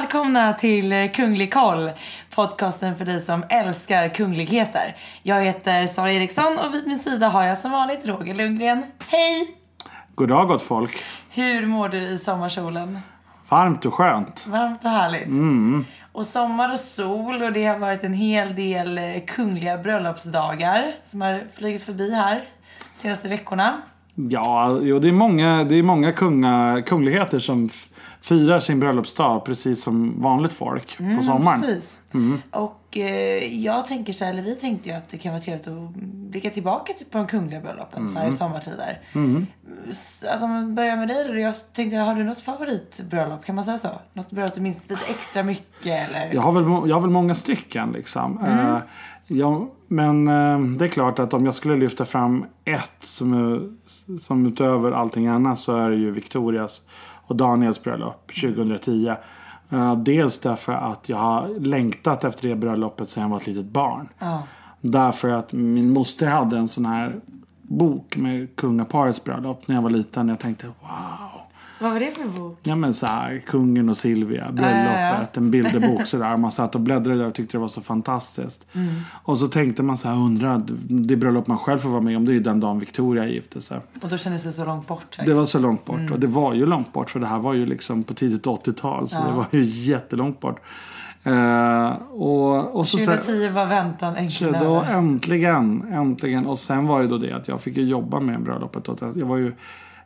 Välkomna till Kunglig koll, podcasten för dig som älskar kungligheter. Jag heter Sara Eriksson och vid min sida har jag som vanligt Roger Lundgren. Hej! God dag gott folk. Hur mår du i sommarsolen? Varmt och skönt. Varmt och härligt. Och sommar och sol och det har varit en hel del eh, kungliga bröllopsdagar som har flugit förbi här de senaste veckorna. Ja, jo, det är många, det är många kunga, kungligheter som firar sin bröllopsdag precis som vanligt folk på sommaren. Precis. Och eh, jag tänker så här, eller vi tänkte ju att det kan vara trevligt att blicka tillbaka till- på de kungliga bröllopen så här i sommartider. S- Alltså om vi börjar med dig då. Jag tänkte, har du något favoritbröllop? Kan man säga så? Något bröllop du minns lite extra mycket eller? Jag har väl, jag har väl många stycken liksom. Eh, ja, men eh, det är klart att om jag skulle lyfta fram ett som, som utöver allting annat så är det ju Victorias och Daniels bröllop 2010. Eh, dels därför att jag har längtat efter det bröllopet sedan jag var ett litet barn. Därför att min moster hade en sån här bok med kungaparets bröllop när jag var liten. Jag tänkte wow. Vad var det för bok? Ja men så här, kungen och Silvia, bröllopet, en bilderbok sådär. Man satt och bläddrade där och tyckte det var så fantastiskt. Och så tänkte man så här, undrar, det bröllop man själv får vara med om det är ju den dagen Victoria gifte sig. Och då kändes det så långt bort. Det var så långt bort och det var ju långt bort för det här var ju liksom på tidigt 80-tal så det var ju jättelångt bort. Eh, och, och så sen, 2010 var väntan äntligen då över. äntligen, äntligen. Och sen var det då det att jag fick ju jobba med bröllopet. Jag var ju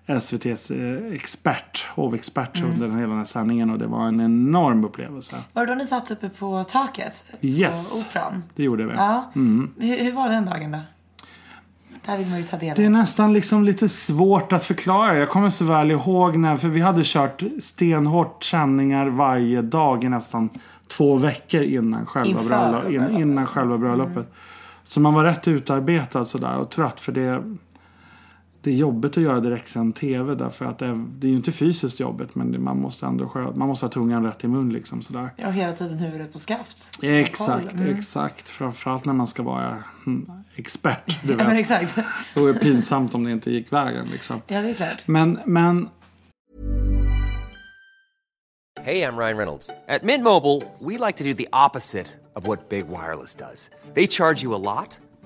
SVTs eh, expert, hovexpert Mm. under hela den här sändningen. Och det var en enorm upplevelse. Var det då ni satt uppe på taket? Yes. På operan? Det gjorde vi. Ja. Hur, hur var den dagen då? Det är nästan liksom lite svårt att förklara. Jag kommer så väl ihåg när, för vi hade kört stenhårt sändningar varje dag i nästan två veckor innan själva, bröllop, innan själva bröllopet. Så man var rätt utarbetad sådär och trött för det det är jobbigt att göra direktsänd tv därför att det är, det är ju inte fysiskt jobbigt men det, man måste ändå sköta, man måste ha tungan rätt i mun liksom sådär. Jag har hela tiden huvudet på skaft. Exakt, Mm. exakt. Framförallt när man ska vara hmm, expert. Du Ja, men vet. exakt. Det vore pinsamt om det inte gick vägen liksom. Ja, det är klart. Men, men Hey, I'm Ryan Reynolds. At Mint Mobile, we like to do the opposite of what Big Wireless does. They charge you a lot,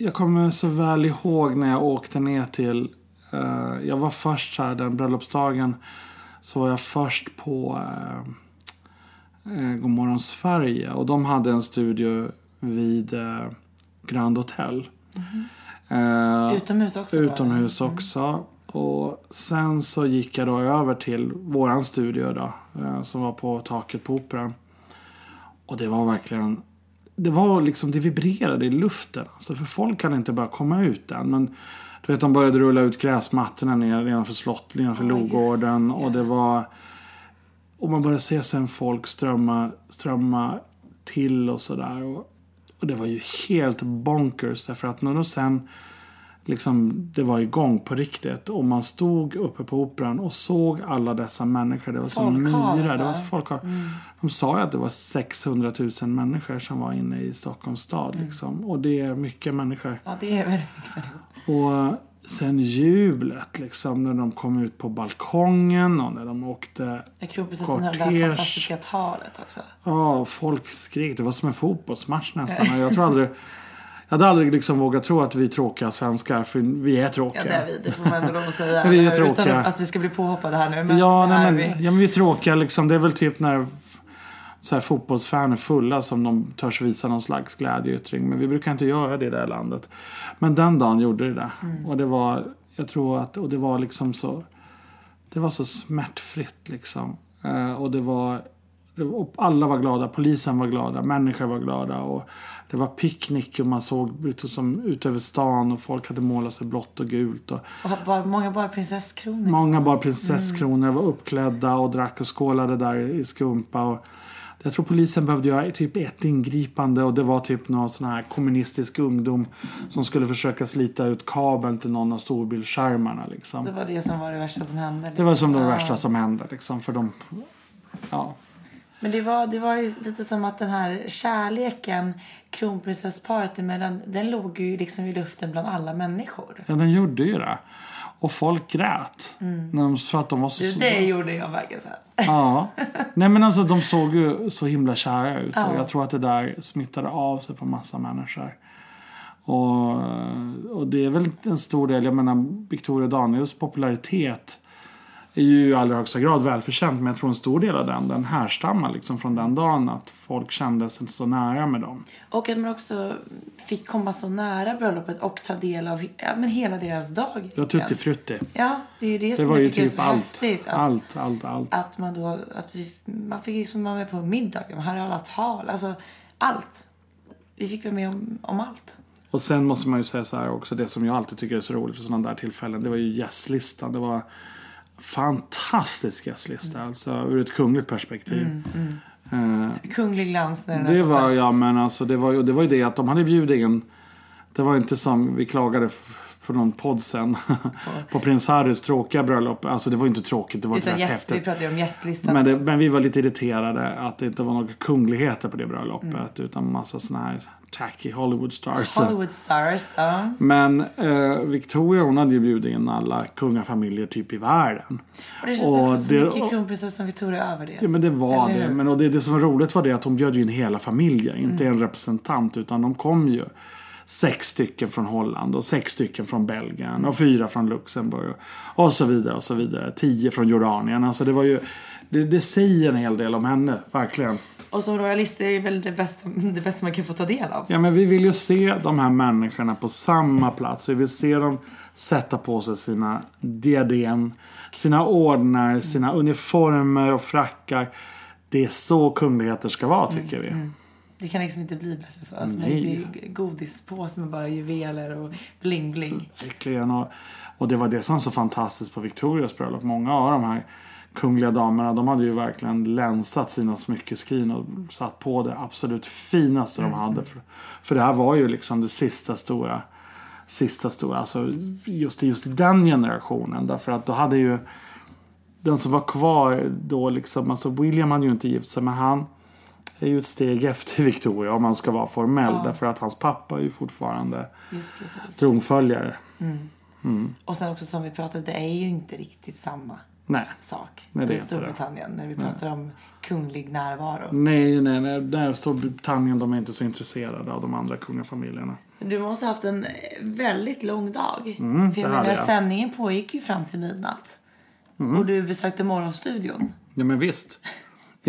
Jag kommer så väl ihåg när jag åkte ner till... eh, jag var först här, den bröllopsdagen. Så var jag först på uh, uh, Godmorgon Sverige. Och de hade en studio vid eh, Grand Hotel. Eh, Utomhus också? Utomhus också. Och sen så gick jag då över till våran studio då. eh, Som var på taket på Operan. Och det var verkligen... Det var liksom, det vibrerade i luften. Alltså för folk kan inte bara komma ut än. Men du vet, de började rulla ut gräsmattorna ner nedanför slott, nedanför just Logården. Och det var... Och man började se sen folk strömma, strömma till och sådär. Och, och det var ju helt bonkers. Därför att när de sen liksom, det var igång på riktigt. Och man stod uppe på operan och såg alla dessa människor. Det var som myrar. Det var va? folkhav. De sa ju att det var 600 000 människor som var inne i Stockholms stad. Liksom. Och det är mycket människor. Ja, det är väldigt mycket. Och sen jublet liksom när de kom ut på balkongen och när de åkte Ja, Kronprinsessan höll det här Kortege. fantastiska talet också. Ja, folk skrek. Det var som en fotbollsmatch nästan. Jag tror aldrig... Jag hade aldrig liksom vågat tro att vi är tråkiga svenskar, för vi är tråkiga. Ja, det är vi. Det får man ändå lov att säga. Vi är hur? Utan tråkiga. att vi ska bli påhoppade här nu. Men ja, nej, men, vi. ja, men vi är tråkiga liksom. Det är väl typ när så här, fotbollsfan är fulla som de törs visa någon slags glädjeyttring. Men vi brukar inte göra det i det här landet. Men den dagen gjorde det det. Mm. Och det var, jag tror att, och det var liksom så, det var så smärtfritt liksom. Eh, och det var, och alla var glada, polisen var glada, människor var glada. Och det var picknick och man såg ut, som, ut över stan och folk hade målat sig blått och gult. Och, Och bara, många bara prinsesskronor. Många bar prinsesskronor, var uppklädda och drack och skålade där i skumpa. Och jag tror polisen behövde göra typ ett ingripande och det var typ någon sån här kommunistisk ungdom som skulle försöka slita ut kabeln till någon av storbildsskärmarna. Liksom. Det var det som var det värsta som hände. Det var som det Ja. värsta som hände. Liksom, för de, ja. Men det var, det var ju lite som att den här kärleken kronprinsessparet emellan, den låg ju liksom i luften bland alla människor. ja, den gjorde ju det. Och folk grät. När de, för att de var så... Du, det gjorde jag verkligen så här. Ja. Nej men alltså de såg ju så himla kära ut. Och jag tror att det där smittade av sig på massa människor. Och, och det är väl en stor del, jag menar Victoria Daniels popularitet är ju i allra högsta grad välförtjänt. Men jag tror en stor del av den, den härstammar liksom från den dagen att folk kände sig så nära med dem. Och att man också fick komma så nära bröllopet och ta del av ja, men hela deras dag. Ja, tutti frutti. Ja, det är ju det, Det som var jag tycker är typ så allt. häftigt. Att, Allt, allt, allt. att man då, att vi, man fick liksom vara med på middag, man hörde alla tal, alltså allt. Vi fick vara med om, om allt. Och sen måste man ju säga så här också, det som jag alltid tycker är så roligt för sådana där tillfällen, det var ju gästlistan. Det var fantastisk gästlista, alltså ur ett kungligt perspektiv. Eh, Kunglig glans när den det var, bäst. ja men alltså det var det, var ju det att de hade bjudit in, det var inte som vi klagade för någon podd sen, på prins Harrys tråkiga bröllop. Alltså det var inte tråkigt, det var Utan rätt gäst, häftigt. vi pratade ju om gästlistan. Men, det, men vi var lite irriterade att det inte var några kungligheter på det bröllopet. Mm. Utan massa såna här tacky Hollywood stars. Hollywood stars, ja. Men eh, Victoria hon hade ju bjudit in alla kungafamiljer typ i världen. Och det känns Och också så det- mycket kronprinsessan Victoria över det. Ja men det var det. Men och det, det som var roligt var det att hon bjöd ju in hela familjen. Inte Mm. en representant utan de kom ju. Sex stycken från Holland och sex stycken från Belgien och fyra från Luxemburg. Och så vidare och så vidare. Tio från Jordanien. Alltså det var ju. Det, det säger en hel del om henne, verkligen. Och som royalist är det väl det bästa, det bästa man kan få ta del av. Ja men vi vill ju se de här människorna på samma plats. Vi vill se dem sätta på sig sina diadem, sina ordnar, sina uniformer och frackar. Det är så kungligheter ska vara tycker vi. Det kan liksom inte bli bättre så. Alltså, med lite godispåse med bara juveler och bling-bling. Verkligen. Och, och det var det som var så fantastiskt på Victorias bröllop. Många av de här kungliga damerna. De hade ju verkligen länsat sina smyckeskrin och satt på det absolut finaste de hade. För, för det här var ju liksom det sista stora. Sista stora, alltså just, just i den generationen. Därför att då hade ju den som var kvar då liksom, alltså William hade ju inte gift sig men han är ju ett steg efter Victoria om man ska vara formell. Därför att hans pappa är ju fortfarande Just precis. tronföljare. Och sen också som vi pratade, det är ju inte riktigt samma Nej. sak Nej, i. Storbritannien när vi pratar om kunglig närvaro. Nej, nej, nej. Där Storbritannien de är inte så intresserade av de andra kungafamiljerna. Du måste ha haft en väldigt lång dag. För jag Mm, det hade menar, jag. sändningen pågick ju fram till midnatt. Mm. Och du besökte morgonstudion. Ja, men visst.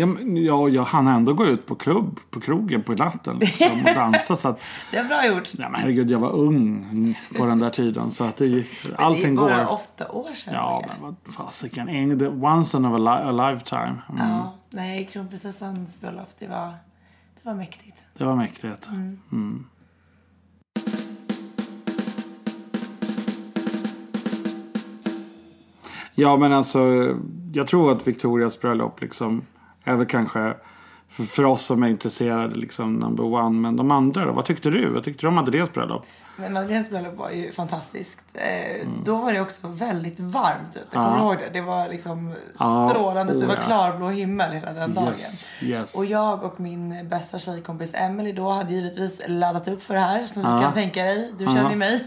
Ja, jag, jag hann ändå gå ut på klubb, på krogen på natten liksom, och dansa. Så att, Det är bra gjort. ja, men herregud, jag var ung på den där tiden. Så att det gick, allting det är bara går. åtta år sedan. Ja, men vad fasiken. Once in a, a lifetime. Mm, ja. Nej, kronprinsessans bröllop, det var, det var mäktigt. Det var mäktigt. Mm. Ja, men alltså. Jag tror att Victorias bröllop liksom är väl kanske för, för oss som är intresserade liksom number one. Men de andra då? Vad tyckte du? Vad tyckte du om Madeleines bröllop? Men Madeleines bröllop var ju fantastiskt. Eh, Mm. Då var det också väldigt varmt ute. Kommer du ihåg det? Det var liksom strålande. så det oh var ja. klarblå himmel hela den dagen. Yes, yes. Och jag och min bästa tjejkompis Emily då hade givetvis laddat upp för det här. Som du kan tänka dig. Du känner ju mig.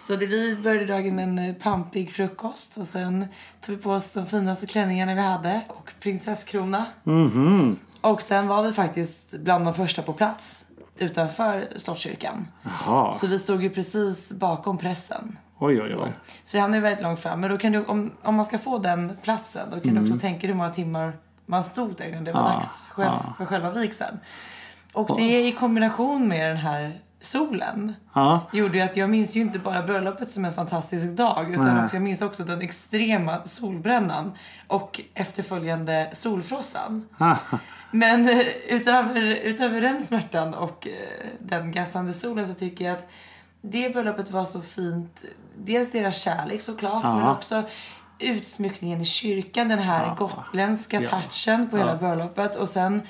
Så det, vi började dagen med en eh, pampig frukost. Och sen tog vi på oss de finaste klänningarna vi hade. Och prinsesskrona. Mhm. Och sen var vi faktiskt bland de första på plats. Utanför Slottskyrkan. jaha. Så vi stod ju precis bakom pressen. Oj, oj, oj. Så vi hamnade ju väldigt långt fram. Men då kan du, om, om man ska få den platsen, då kan du också tänka dig hur många timmar man stod där innan det var dags själv, för själva vigseln. Och det i kombination med den här solen Ja, gjorde att jag minns ju inte bara bröllopet som en fantastisk dag utan Nej. också, jag minns också den extrema solbrännan och efterföljande solfrossan. Men eh, utöver, utöver den smärtan och eh, den gassande solen så tycker jag att det bröllopet var så fint. Dels deras kärlek såklart, men också utsmyckningen i kyrkan, den här gotländska touchen på hela bröllopet. Och sen,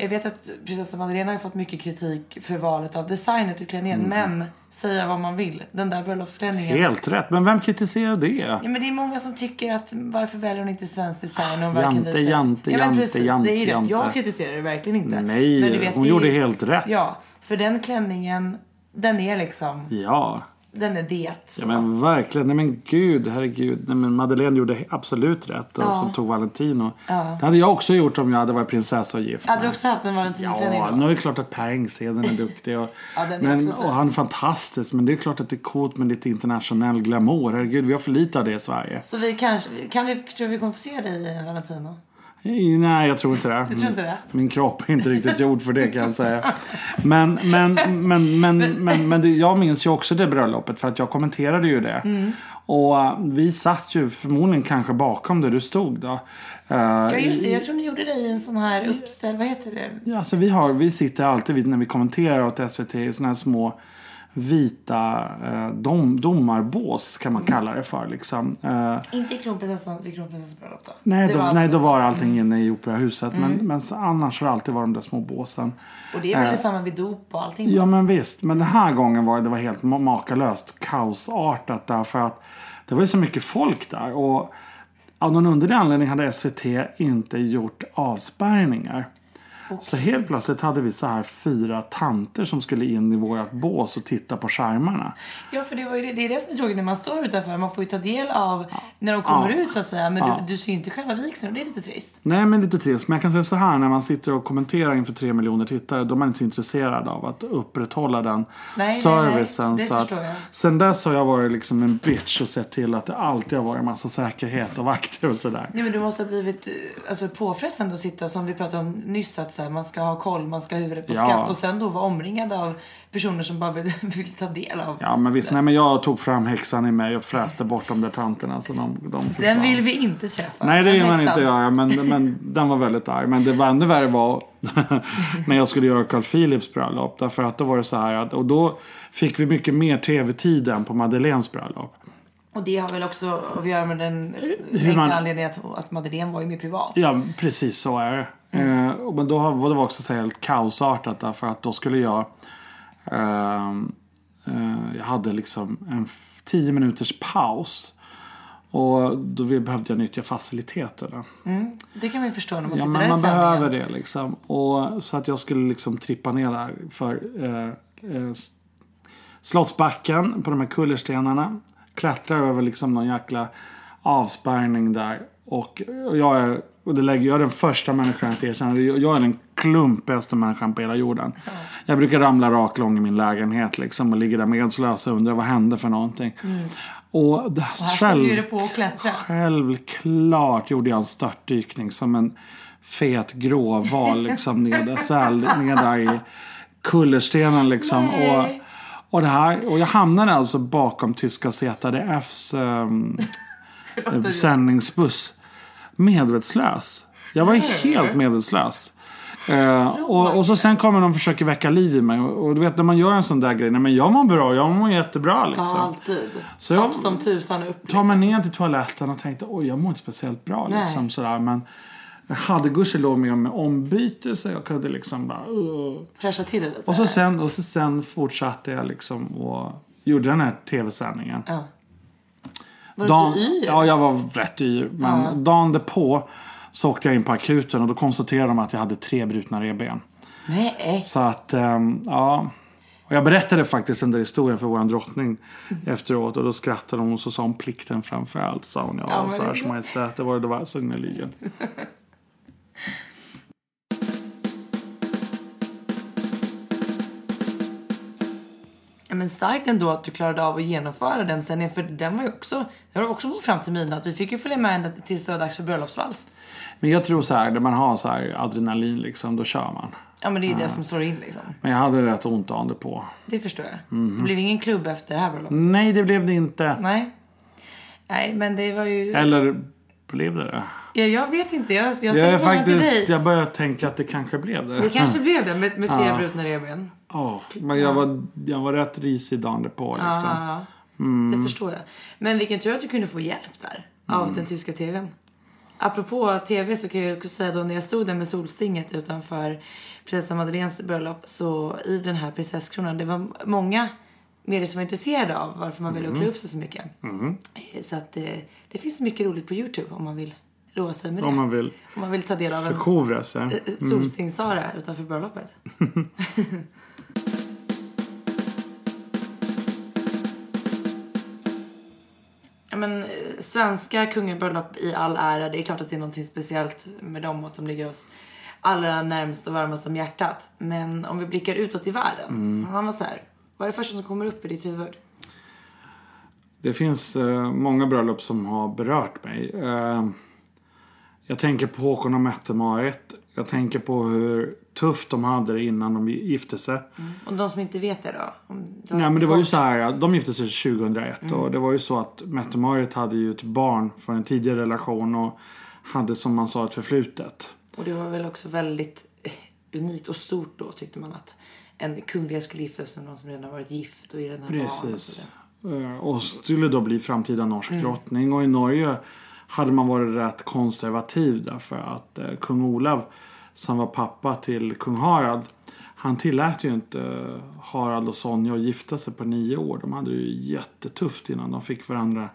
jag vet att prinsessa Madeleine har fått mycket kritik för valet av designer till klänningen, men säga vad man vill, den där bröllopsklänningen. helt rätt. Men vem kritiserar det? Ja, men det är många som tycker att varför väljer hon inte svensk design? Hon Jante, visa- jante, ja, men jante, precis, jante, det är ju det. jante. Jag kritiserar det verkligen inte. Nej, Men du vet, hon det gjorde helt rätt. Ja, för den klänningen, den är liksom, Ja. Den är det. Så. Ja men verkligen. Nej men gud, herregud. Nej, men Madeleine gjorde absolut rätt. Och så tog Valentino. Det hade jag också gjort om jag hade varit prinsessa och gift Hade du också haft en valentinoklänning Ja, nu är det klart att Per Engsheden är duktig. Och, Ja, är men, och han är fantastisk. Men det är klart att det är coolt med lite internationell glamour. Herregud, vi har för lite av det i Sverige. Så vi kanske, kan vi, tror vi kommer få se dig i en Valentino? Nej, jag tror inte det. Du tror inte det? Min kropp är inte riktigt gjord för det kan jag säga. Men, men, men, men, men, men det, jag minns ju också det bröllopet för att jag kommenterade ju det. Mm. Och uh, vi satt ju förmodligen kanske bakom där du stod då. Uh, Ja just det, jag tror ni gjorde det i en sån här uppställd, vad heter det? Ja, alltså vi, har, vi sitter alltid vid- när vi kommenterar åt SVT i såna här små vita eh, dom, domarbås kan Mm. man kalla det för. Liksom. Eh, Inte i kronprinsessan, vid kronprinsessans bröllop då? nej, då, var- Mm. nej, då var allting inne i operahuset. Men, men så, annars har det alltid varit de där små båsen. Och det är väl detsamma vid dop och allting? Ja men visst, men den här gången var det var helt ma- makalöst kaosartat därför att det var ju så mycket folk där och av någon underlig anledning hade SVT inte gjort avspärrningar. Så helt plötsligt hade vi så här fyra tanter som skulle in i vårat bås och titta på skärmarna. Ja, för det, var det, det är det som är tråkigt när man står utanför. Man får ju ta del av när de kommer Ja. ut så att säga. Men Ja. du, du ser ju inte själva vigseln och det är lite trist. Nej men lite trist. Men jag kan säga så här när man sitter och kommenterar inför tre miljoner tittare. Då är man inte så intresserad av att upprätthålla den nej, servicen. nej, det så att, jag. sen dess har jag varit liksom en bitch och sett till att det alltid har varit en massa säkerhet och vakter och sådär. Nej, men du måste ha blivit eh, alltså, påfrestande att sitta som vi pratade om nyss. Att så här, man ska ha koll, man ska ha huvudet på Ja. skaft. Och sen då vara omringad av personer som bara vill, vill ta del av. Ja men visst, nej men jag tog fram häxan i mig och fräste bort de där tanterna så de, de försvann. Den vill vi inte träffa. Nej det vill man inte göra men, men den var väldigt arg. Men det var ännu värre var när jag skulle göra Carl Philips bröllop. Därför att då var det så här att, och då fick vi mycket mer tv-tid än på Madeleines bröllop. Och det har väl också att göra med den Hur man- anledningen att, att Madeleine var ju mer privat. Ja, precis så är det. Eh, och men då var det också helt kaosartat därför att då skulle jag... ehm, eh, jag hade liksom en tio minuters paus. Och då behövde jag nyttja faciliteterna. Det kan man ju förstå när man Ja, sitter men där i man sändningen. behöver det liksom. Och, så att jag skulle liksom trippa ner där för eh, eh, Slottsbacken på de här kullerstenarna. Klättrar över liksom någon jäkla avspärrning där. Och, jag är, och det lägger jag är den första människan att erkänna. Jag jag är den klumpigaste människan på hela jorden. Jag brukar ramla raklång i min lägenhet liksom och ligger där medslös och undrar vad hände för någonting. Och det Och här du själv, det på och klättra. Självklart gjorde jag en störtdykning som en fet gråval liksom ner, säl, ner där i kullerstenen liksom. Och, och, det här, och jag hamnade alltså bakom tyska ZDFs um, sändningsbuss. Medvetslös. Jag var helt medvetslös. Eh, och, och så sen kommer de och försöker väcka liv i mig. Och, och du vet när man gör en sån där grej. Nej men jag mår bra, jag mår jättebra liksom. Ja, alltid. Så jag- Hopp som tusan upp. tar mig ner till toaletten och tänkte oj jag mår inte speciellt bra Nej. liksom sådär. Men jag hade gudskelov med mig ombyte så jag kunde liksom bara uh. Fräscha till det lite. och, så sen, och så sen fortsatte jag liksom och gjorde den här tv-sändningen. Ja. Var Dan- du yr? Ja, jag var rätt yr. Men dagen därpå så åkte jag in på akuten och då konstaterade de att jag hade tre brutna revben. Nej. Så att, ehm, ja. Och jag berättade faktiskt den där historien för vår drottning efteråt. Och då skrattade hon och så sa hon plikten framför allt. Sa hon, ja, Ja, så här majestät, det var det det var synnerligen. Ja, men starkt ändå att du klarade av att genomföra den sändningen. För den var ju också, den var också på fram till midnatt. Vi fick ju följa med ända tills det var dags för bröllopsvals. Men jag tror så här, när man har så här adrenalin liksom, då kör man. Ja men det är det som slår in liksom. Men jag hade rätt ont dagen på. Det förstår jag. Mhm. Det blev ingen klubb efter det här bröllopet. Nej, det blev det inte. Nej. Nej men det var ju... Eller blev det det? Ja, jag vet inte. Jag, jag ställer frågan till faktiskt, dig. jag börjar tänka att det kanske blev det. Det kanske blev det med, med flera brutna revben. Ja, men jag var, jag var rätt risig dagen därpå. Liksom. Ja, det förstår jag. Men vilken tur att du kunde få hjälp där av den tyska tvn. Apropå tv så kan jag också säga då när jag stod där med solstinget utanför prinsessan Madeleines bröllop så i den här prinsesskronan det var många medier som var intresserade av varför man ville klä upp sig så mycket. Eh, Så att det, det finns mycket roligt på Youtube om man vill roa sig med det. Om man vill Om man vill ta del av en förkovra sig. eh, solsting-Sara utanför bröllopet. Ja, men, eh, svenska kungabröllop i all ära, det är klart att det är något speciellt med dem och att de ligger oss allra närmst och varmast om hjärtat. Men om vi blickar utåt i världen, han var så här, vad är det första som kommer upp i ditt huvud? Det finns eh, många bröllop som har berört mig. Eh, jag tänker på Håkon och Mette-Marit. Jag tänker på hur tufft de hade det innan de gifte sig. Och de som inte vet det då? Har Nej, men det var ju så här, de gifte sig 2001 och det var ju så att Mette-Marit hade ju ett barn från en tidigare relation och hade som man sa ett förflutet. Och det var väl också väldigt eh, unikt och stort då tyckte man att en kungliga skulle gifta sig med någon som redan varit gift och redan har barn. Och Precis. Eh, Och skulle då bli framtida norsk drottning. Och i Norge hade man varit rätt konservativ därför att eh, kung Olav som var pappa till kung Harald. Han tillät ju inte eh, Harald och Sonja att gifta sig på nio år. De hade ju jättetufft innan de fick varandra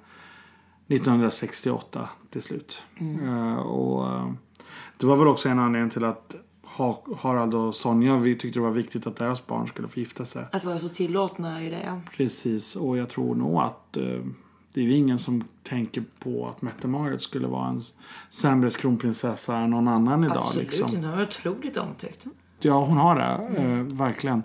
1968 till slut. Eh, och eh, det var väl också en anledning till att Ha- Harald och Sonja vi tyckte det var viktigt att deras barn skulle få gifta sig. Att vara så tillåtna i det. Precis, och jag tror nog att eh, det är ju ingen som tänker på att Mette-Marit skulle vara en sämre kronprinsessa än någon annan idag. Absolut liksom. inte. De var otroligt omtyckt. Ja, hon har det. Eh, verkligen.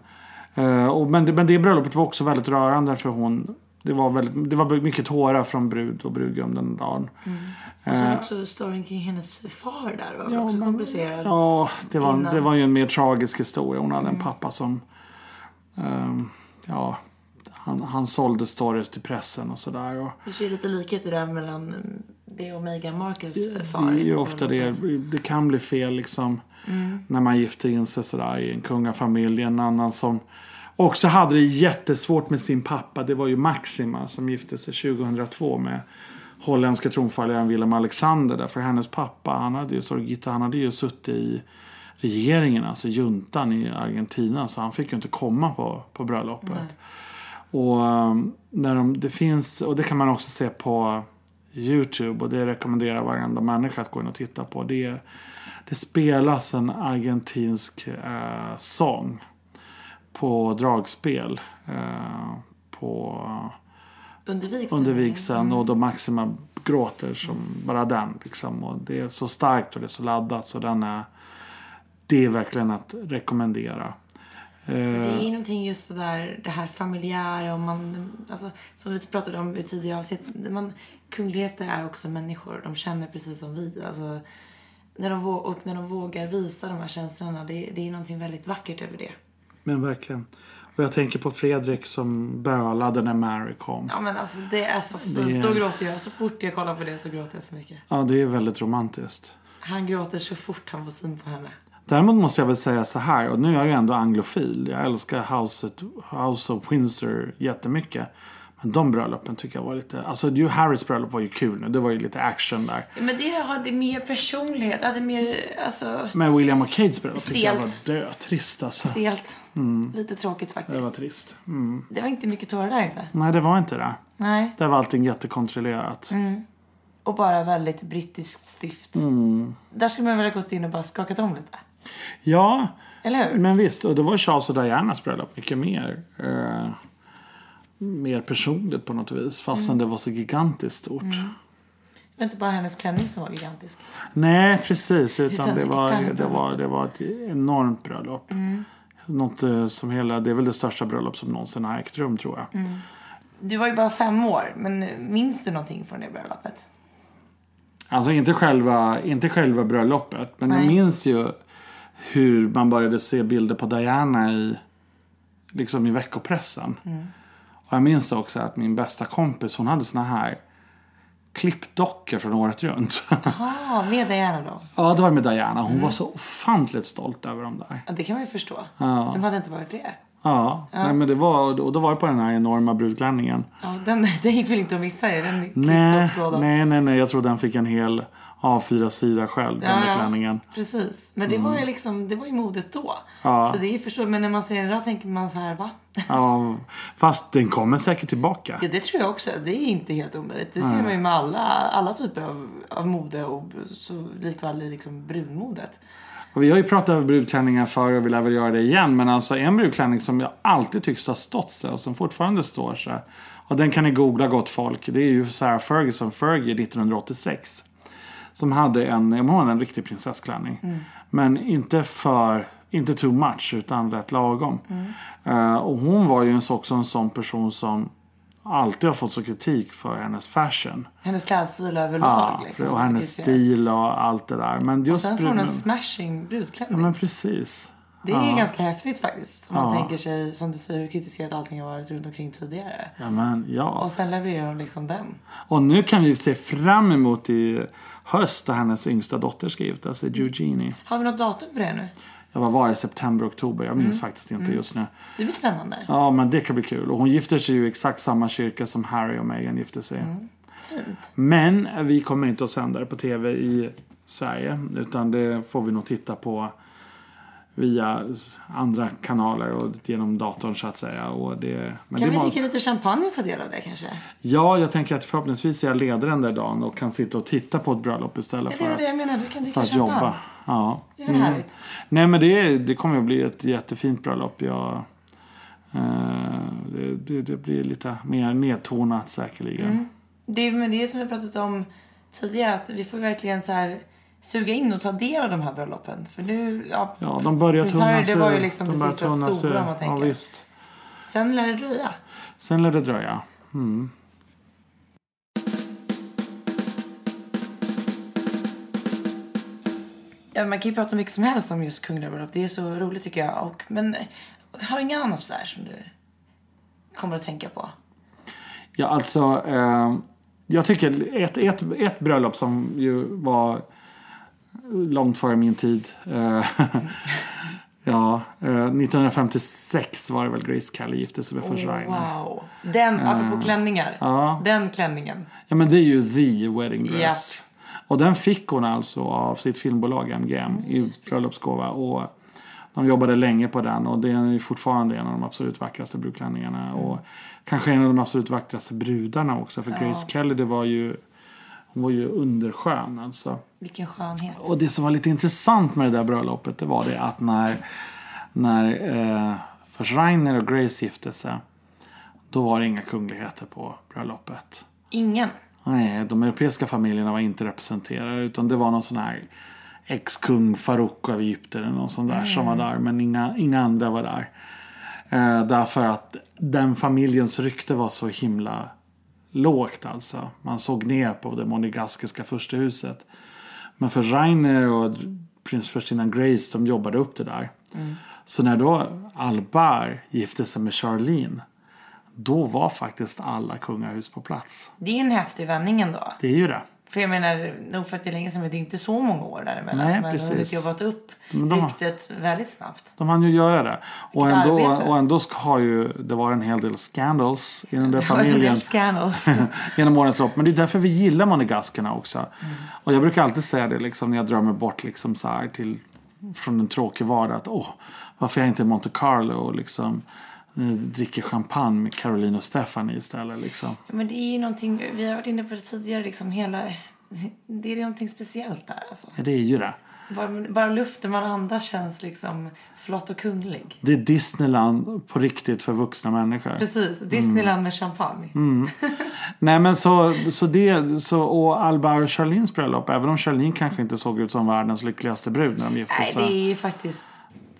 Eh, och, men, det- men det bröllopet var också väldigt rörande för hon det var, väldigt, det var mycket tårar från brud och brudgum den dagen. Och sen också storyn kring hennes far där var Ja, också men- komplicerad. Ja, det var, Innan. det var ju en mer tragisk historia. Hon hade en pappa som... ehm, ja, han, han sålde stories till pressen och sådär. Och Det ser lite likheter där mellan mm, det och Meghan Markles far. det är i ju ofta det. Det kan bli fel liksom. När man gifter in sig sådär i en kungafamilj. En annan som också hade det jättesvårt med sin pappa. Det var ju Maxima som gifte sig 2002 med holländska tronföljaren Willem Alexander. Därför hennes pappa, han hade ju, Sorgita, han hade ju suttit i regeringen, alltså juntan i Argentina. Så han fick ju inte komma på, på bröllopet. Och um, när de, det finns, och det kan man också se på Youtube och det rekommenderar varenda människa att gå in och titta på. Det, det spelas en argentinsk eh, sång på dragspel. Eh, på Under under vigseln och då Maxima gråter som bara den. Liksom. Och det är så starkt och det är så laddat så den är, det är verkligen att rekommendera. Eh, Det är någonting just det där, det här familjära och man, alltså, som vi pratade om i tidigare avsnitt. Man, kungligheter är också människor. De känner precis som vi. Alltså, när de, och när de vågar visa de här känslorna, det, det är någonting väldigt vackert över det. Men verkligen. Och jag tänker på Fredrik som bölade när Mary kom. Ja men alltså det är så fint. Det Då gråter jag. Så fort jag kollar på det så gråter jag så mycket. Ja, det är väldigt romantiskt. Han gråter så fort han får syn på henne. Däremot måste jag väl säga så här, och nu är jag ju ändå anglofil. Jag älskar House, House of Windsor jättemycket. Men de bröllopen tycker jag var lite... Alltså Hugh Harrys bröllop var ju kul nu. Det var ju lite action där. Men det hade mer personlighet. Hade mer, alltså, Men William och Kates bröllop tyckte jag var dötrist alltså. stelt. Lite tråkigt faktiskt. Det var trist. Mm. Det var inte mycket tårar där inte. Nej, det var inte det. Nej. Där var allting jättekontrollerat. Och bara väldigt brittiskt stift. Mm. Där skulle man väl ha gått in och bara skakat om lite. Ja, men visst. Och det var Charles och Dianas bröllop mycket mer. Eh, mer personligt på något vis. Fastän det var så gigantiskt stort. Det var inte bara hennes klänning som var gigantisk. Nej, precis. Utan Utan det det var, det, var, det var ett enormt bröllop. Något eh, som hela, det är väl det största bröllop som någonsin har ägt rum tror jag. Du var ju bara fem år, men minns du någonting från det bröllopet? Alltså inte själva, inte själva bröllopet. Men jag Nej. minns ju hur man började se bilder på Diana i, liksom i veckopressen. Och jag minns också att min bästa kompis hon hade såna här klippdockor från året runt. Ja, med Diana då? ja, det var med Diana. Hon var så ofantligt stolt över dem där. Ja, det kan man ju förstå. Ja. Vem hade inte varit det? Ja, Nej, men det var, och då var det på den här enorma brudklänningen. Ja, den, den gick väl inte att missa den Nej, nej, nej, nej, jag tror den fick en hel A4-sida själv, den där klänningen. Precis. Men det var ju liksom, det var ju modet då. Ja. Så det är förstå, men när man ser den idag tänker man så här, va? Ja, fast den kommer säkert tillbaka. Ja, det tror jag också. Det är inte helt omöjligt. Det ser man ju med alla, alla typer av, av mode och så likväl i liksom brunmodet. Och vi har ju pratat över brudklänningar förr och vi lär väl göra det igen. Men alltså en brudklänning som jag alltid tycks ha stått sig och som fortfarande står sig. Och den kan ni googla gott folk. Det är ju Sarah Ferguson Fergie 1986. Som hade en, jag hade en riktig prinsessklänning. Men inte för, inte too much utan rätt lagom. Eh, och hon var ju också en sån person som alltid har fått så kritik för hennes fashion. Hennes klädstil överlag. Ja, liksom, och hennes stil och allt det där. Men Och just sen får hon en smashing Ja, brudklänning. men precis. Det är ganska häftigt faktiskt. Om man Ja. tänker sig, som du säger, hur kritiserat allting har varit runt omkring tidigare. Ja, men ja. Och sen levererar hon liksom den. Och nu kan vi se fram emot i höst då hennes yngsta dotter ska gifta sig, Eugenie. Har vi något datum på det nu? Jag var var i september, oktober. Jag minns faktiskt inte just nu. Det blir spännande. Ja, men det kan bli kul. Och hon gifter sig ju i exakt samma kyrka som Harry och Meghan gifte sig i. Fint. Men vi kommer inte att sända det på tv i Sverige. Utan det får vi nog titta på via andra kanaler och genom datorn så att säga. Och det, men Kan det vi dricka lite champagne och ta del av det kanske? Ja, jag tänker att förhoppningsvis är jag ledig den där dagen och kan sitta och titta på ett bröllop istället för det jag menar. Du kan dricka för att champagne. jobba. Ja. Det är väl härligt? Nej, men det, det kommer att bli ett jättefint bröllop. Jag, eh, det, det, blir lite mer nedtonat säkerligen. Mm. Det är men det är som vi pratat om tidigare. Att vi får verkligen så här suga in och ta del av de här bröllopen. För nu, ja, Ja, de börjar tunnas det var ju ut. liksom De det sista stora, ut. om man tänker. Ja, visst. sen lär det dröja. Sen lär det dröja. Ja, man kan ju prata mycket som helst om just kungliga bröllop. Det är så roligt tycker jag. Och, men har du inget annat sådär som du kommer att tänka på? Ja, alltså. Eh, jag tycker ett, ett, ett bröllop som ju var långt före min tid. Eh, Ja, eh, 1956 var det väl Grace Kelly gifte sig med först Rainer. Wow. Den, apropå klänningar. ja. Den klänningen. Ja men det är ju the wedding dress. Japp. Och den fick hon alltså av sitt filmbolag MGM i bröllopsgåva. Och de jobbade länge på den och det är fortfarande en av de absolut vackraste brudklänningarna. Och kanske en av de absolut vackraste brudarna också. För Grace Kelly det var ju, hon var ju underskön alltså. Vilken skönhet. Och det som var lite intressant med det där bröllopet det var det att när, när eh, först Rainer och Grace gifte sig. Då var det inga kungligheter på bröllopet. Ingen. Nej, de europeiska familjerna var inte representerade utan det var någon sån här ex-kung Farouk av Egypten eller någon sån där som var där. Men inga, inga andra var där. Eh, därför att den familjens rykte var så himla lågt alltså. Man såg ner på det monegaskiska furstehuset. Men för Rainer och prinsförstinnan Grace de jobbade upp det där. Så när då Albar gifte sig med Charlene. Då var faktiskt alla kungahus på plats. Det är ju en häftig vändning ändå. Det är ju det. För jag menar, nog för att det är länge sedan, men det är inte så många år däremellan. Nej, som precis. hunnit jobbat upp de har- ryktet väldigt snabbt. De hann ju göra det. Och Vilket ändå, arbete. och ändå har ju det varit en hel del scandals i den där har familjen scandals. genom årens lopp. Men det är därför vi gillar monegaskerna också. Mm. Och jag brukar alltid säga det liksom, när jag drömmer bort liksom, så till, från en tråkig vardag. Att, åh, varför är jag inte i Monte Carlo och liksom, dricker champagne med Caroline och Stephanie istället. Liksom. Ja, Men det är ju någonting, vi har varit inne på det tidigare, liksom hela... Det är någonting speciellt där alltså. Ja, det är ju det. Bara, bara luften man andas känns liksom flott och kunglig. Det är Disneyland på riktigt för vuxna människor. Precis, Disneyland med champagne. Mm. Nej men så, så det, så, och Albar och Charlines bröllop, även om Charlene kanske inte såg ut som världens lyckligaste brud när de gifte Nej, sig. det är ju faktiskt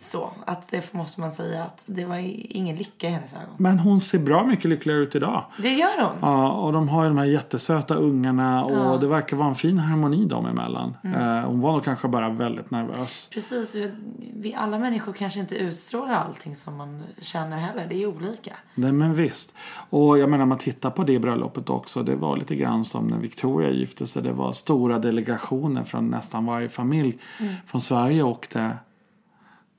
så. Att det måste man säga att det var ingen lycka i hennes ögon. Men hon ser bra mycket lyckligare ut idag. Det gör hon. Ja, och de har ju de här jättesöta ungarna och det verkar vara en fin harmoni dem emellan. Mm. Eh, hon var nog kanske bara väldigt nervös. Precis, vi alla människor kanske inte utstrålar allting som man känner heller. Det är olika. Nej men visst. Och jag menar man tittar på det bröllopet också. Det var lite grann som när Victoria gifte sig. Det var stora delegationer från nästan varje familj. Från Sverige åkte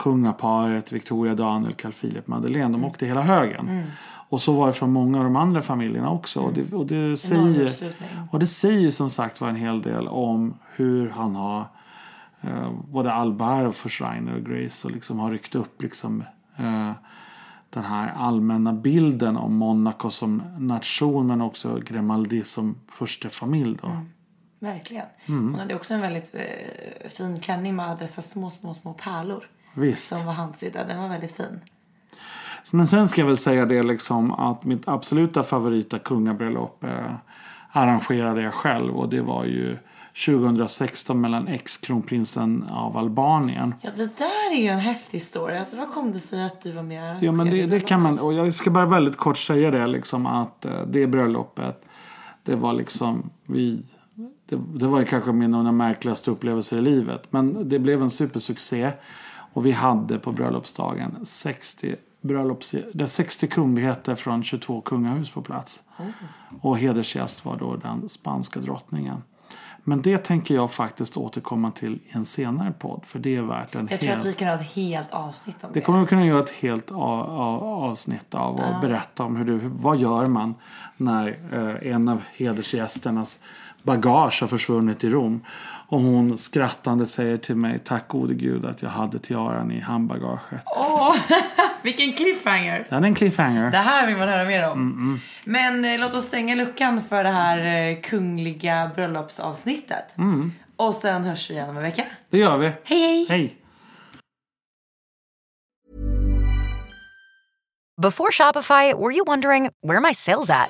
kungaparet Victoria, Daniel, Carl Philip, Madeleine. De åkte hela högen. Och så var det från många av de andra familjerna också. Och, det, och, det säger, och det säger som sagt var en hel del om hur han har eh, både Albar och Verschreiner och Grace och liksom har ryckt upp liksom eh, den här allmänna bilden om Monaco som nation men också Grimaldi som första familj då. Verkligen. Mm. Hon hade också en väldigt eh, fin klänning med dessa små, små, små pärlor. Visst. Som var handsydda. Den var väldigt fin. Men sen ska jag väl säga det liksom att mitt absoluta favorita kungabröllop eh, arrangerade jag själv och det var ju 2016 mellan ex-kronprinsen av Albanien. Ja, det där är ju en häftig historia. Alltså, vad kom det sig att du var med Ja men det, det kan man, och jag ska bara väldigt kort säga det liksom att eh, det bröllopet det var liksom vi det, det var kanske min av de märkligaste upplevelser i livet men det blev en supersuccé och vi hade på bröllopsdagen 60 bröllops, det är 60 kungligheter från 22 kungahus på plats. Och hedersgäst var då den spanska drottningen. Men det tänker jag faktiskt återkomma till i en senare podd för det är värt en Jag tror hel att vi kan ha ett helt avsnitt om det. det kommer vi kunna göra ett helt avsnitt av och berätta om hur du, vad gör man när eh, en av hedersgästernas bagage har försvunnit i Rom. Och hon skrattande säger till mig, tack gode gud att jag hade tiaran i handbagaget. Åh, vilken cliffhanger! Den är en cliffhanger. Det här vill man höra mer om. Mm, Men eh, låt oss stänga luckan för det här eh, kungliga bröllopsavsnittet. Mm. Och sen hörs vi igen om en vecka. Det gör vi. Hej hej! Hej! Before Shopify, were you wondering where my sales at?